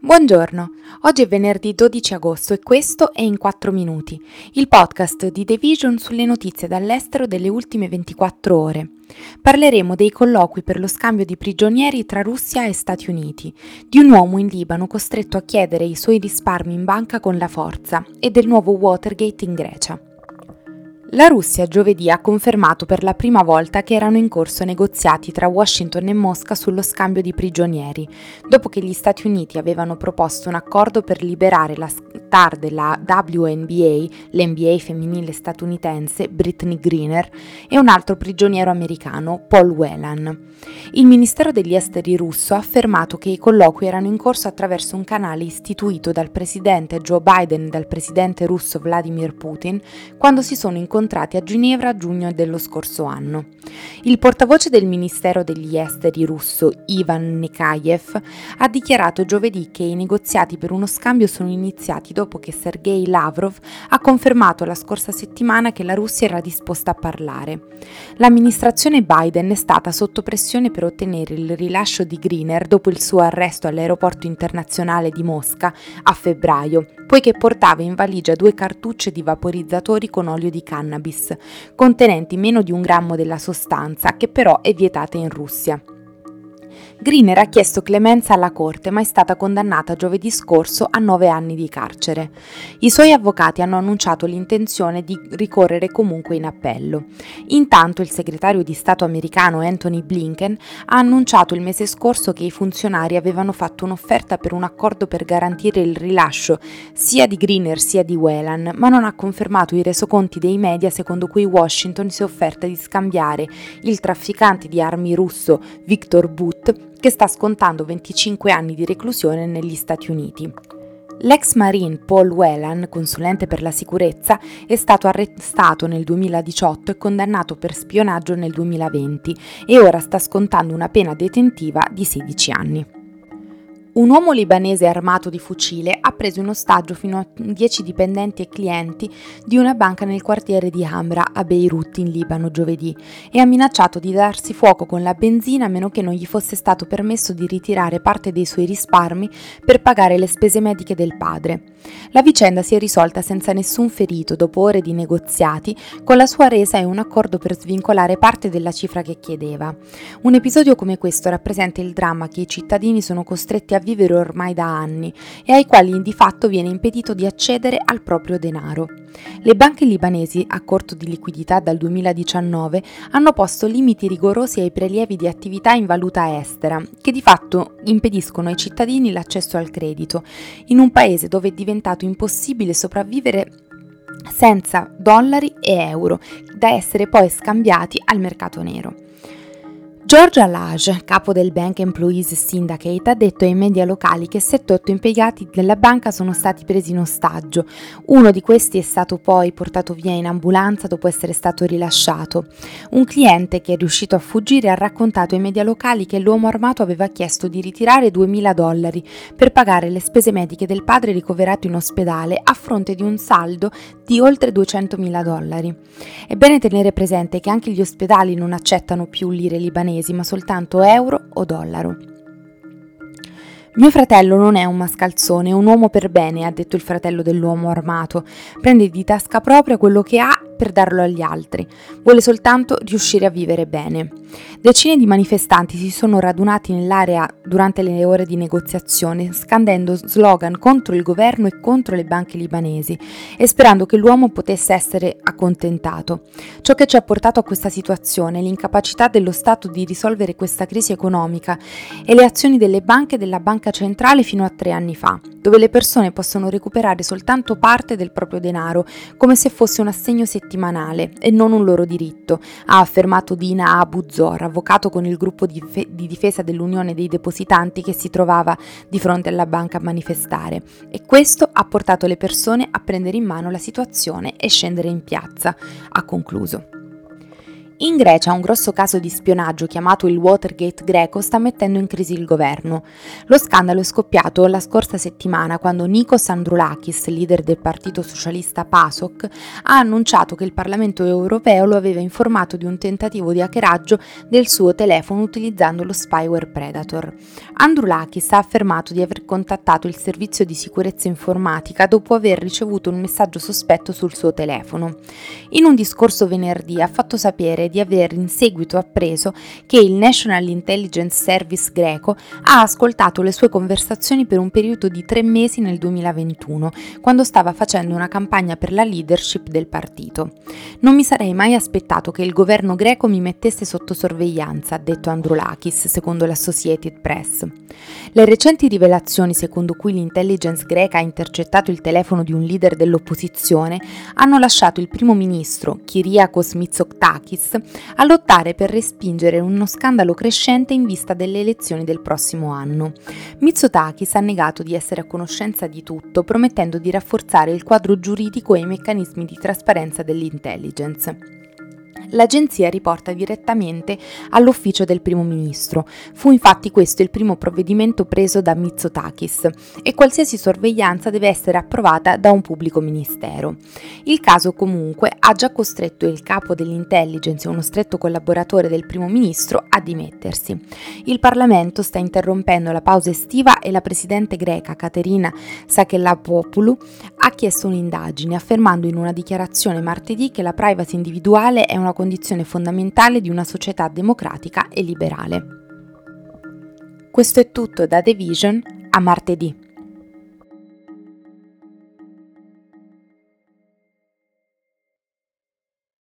Buongiorno, oggi è venerdì 12 agosto e questo è In 4 Minuti, il podcast di The Vision sulle notizie dall'estero delle ultime 24 ore. Parleremo dei colloqui per lo scambio di prigionieri tra Russia e Stati Uniti, di un uomo in Libano costretto a chiedere i suoi risparmi in banca con la forza e del nuovo Watergate in Grecia. La Russia giovedì ha confermato per la prima volta che erano in corso negoziati tra Washington e Mosca sullo scambio di prigionieri, dopo che gli Stati Uniti avevano proposto un accordo per liberare la star della WNBA, l'NBA femminile statunitense, Britney Greener, e un altro prigioniero americano, Paul Whelan. Il Ministero degli Esteri russo ha affermato che i colloqui erano in corso attraverso un canale istituito dal presidente Joe Biden e dal presidente russo Vladimir Putin quando si sono incontrati incontrati a Ginevra a giugno dello scorso anno. Il portavoce del Ministero degli Esteri russo, Ivan Nekayev, ha dichiarato giovedì che i negoziati per uno scambio sono iniziati dopo che Sergei Lavrov ha confermato la scorsa settimana che la Russia era disposta a parlare. L'amministrazione Biden è stata sotto pressione per ottenere il rilascio di Greener dopo il suo arresto all'aeroporto internazionale di Mosca a febbraio, poiché portava in valigia due cartucce di vaporizzatori con olio di canna cannabis, contenenti meno di un grammo della sostanza, che però è vietata in Russia. Greener ha chiesto clemenza alla Corte ma è stata condannata giovedì scorso a nove anni di carcere. I suoi avvocati hanno annunciato l'intenzione di ricorrere comunque in appello. Intanto il segretario di Stato americano Anthony Blinken ha annunciato il mese scorso che i funzionari avevano fatto un'offerta per un accordo per garantire il rilascio sia di Greener sia di Whelan, ma non ha confermato i resoconti dei media secondo cui Washington si è offerta di scambiare il trafficante di armi russo Victor Boot che sta scontando 25 anni di reclusione negli Stati Uniti. L'ex marine Paul Whelan, consulente per la sicurezza, è stato arrestato nel 2018 e condannato per spionaggio nel 2020 e ora sta scontando una pena detentiva di 16 anni. Un uomo libanese armato di fucile ha preso in ostaggio fino a 10 dipendenti e clienti di una banca nel quartiere di Hamra a Beirut in Libano giovedì e ha minacciato di darsi fuoco con la benzina a meno che non gli fosse stato permesso di ritirare parte dei suoi risparmi per pagare le spese mediche del padre. La vicenda si è risolta senza nessun ferito dopo ore di negoziati con la sua resa e un accordo per svincolare parte della cifra che chiedeva. Un episodio come questo rappresenta il dramma che i cittadini sono costretti a ormai da anni e ai quali di fatto viene impedito di accedere al proprio denaro. Le banche libanesi, a corto di liquidità dal 2019, hanno posto limiti rigorosi ai prelievi di attività in valuta estera, che di fatto impediscono ai cittadini l'accesso al credito, in un paese dove è diventato impossibile sopravvivere senza dollari e euro, da essere poi scambiati al mercato nero. Georgia Lage, capo del Bank Employees Syndicate, ha detto ai media locali che 7-8 impiegati della banca sono stati presi in ostaggio. Uno di questi è stato poi portato via in ambulanza dopo essere stato rilasciato. Un cliente che è riuscito a fuggire ha raccontato ai media locali che l'uomo armato aveva chiesto di ritirare 2.000 dollari per pagare le spese mediche del padre ricoverato in ospedale a fronte di un saldo di oltre 200.000 dollari. È bene tenere presente che anche gli ospedali non accettano più lire libanesi libanesi, ma soltanto euro o dollaro. Mio fratello non è un mascalzone, è un uomo per bene, ha detto il fratello dell'uomo armato. Prende di tasca propria quello che ha per darlo agli altri, vuole soltanto riuscire a vivere bene. Decine di manifestanti si sono radunati nell'area durante le ore di negoziazione, scandendo slogan contro il governo e contro le banche libanesi e sperando che l'uomo potesse essere accontentato. Ciò che ci ha portato a questa situazione è l'incapacità dello Stato di risolvere questa crisi economica e le azioni delle banche e della banca centrale fino a tre anni fa, dove le persone possono recuperare soltanto parte del proprio denaro, come se fosse un assegno settimanale e non un loro diritto, ha affermato Dina Abuzor, avvocato con il gruppo di, fe- di difesa dell'Unione dei Depositanti che si trovava di fronte alla banca a manifestare. E questo ha portato le persone a prendere in mano la situazione e scendere in piazza, ha concluso. In Grecia un grosso caso di spionaggio chiamato il Watergate greco sta mettendo in crisi il governo. Lo scandalo è scoppiato la scorsa settimana quando Nikos Androulakis, leader del partito socialista PASOK, ha annunciato che il Parlamento europeo lo aveva informato di un tentativo di hackeraggio del suo telefono utilizzando lo spyware Predator. Androulakis ha affermato di aver contattato il servizio di sicurezza informatica dopo aver ricevuto un messaggio sospetto sul suo telefono. In un discorso venerdì ha fatto sapere di aver in seguito appreso che il National Intelligence Service greco ha ascoltato le sue conversazioni per un periodo di tre mesi nel 2021, quando stava facendo una campagna per la leadership del partito. Non mi sarei mai aspettato che il governo greco mi mettesse sotto sorveglianza, ha detto Androulakis, secondo l'Associated Press. Le recenti rivelazioni secondo cui l'intelligence greca ha intercettato il telefono di un leader dell'opposizione hanno lasciato il primo ministro, Kyriakos Mitsotakis, a lottare per respingere uno scandalo crescente in vista delle elezioni del prossimo anno. Mitsotakis ha negato di essere a conoscenza di tutto, promettendo di rafforzare il quadro giuridico e i meccanismi di trasparenza dell'intelligence. L'agenzia riporta direttamente all'ufficio del primo ministro. Fu infatti questo il primo provvedimento preso da Mitsotakis e qualsiasi sorveglianza deve essere approvata da un pubblico ministero. Il caso comunque ha già costretto il capo dell'intelligence e uno stretto collaboratore del primo ministro a dimettersi. Il Parlamento sta interrompendo la pausa estiva e la presidente greca Caterina Sakellapopoulou ha chiesto un'indagine affermando in una dichiarazione martedì che la privacy individuale è una condizione fondamentale di una società democratica e liberale. Questo è tutto da The Vision a martedì.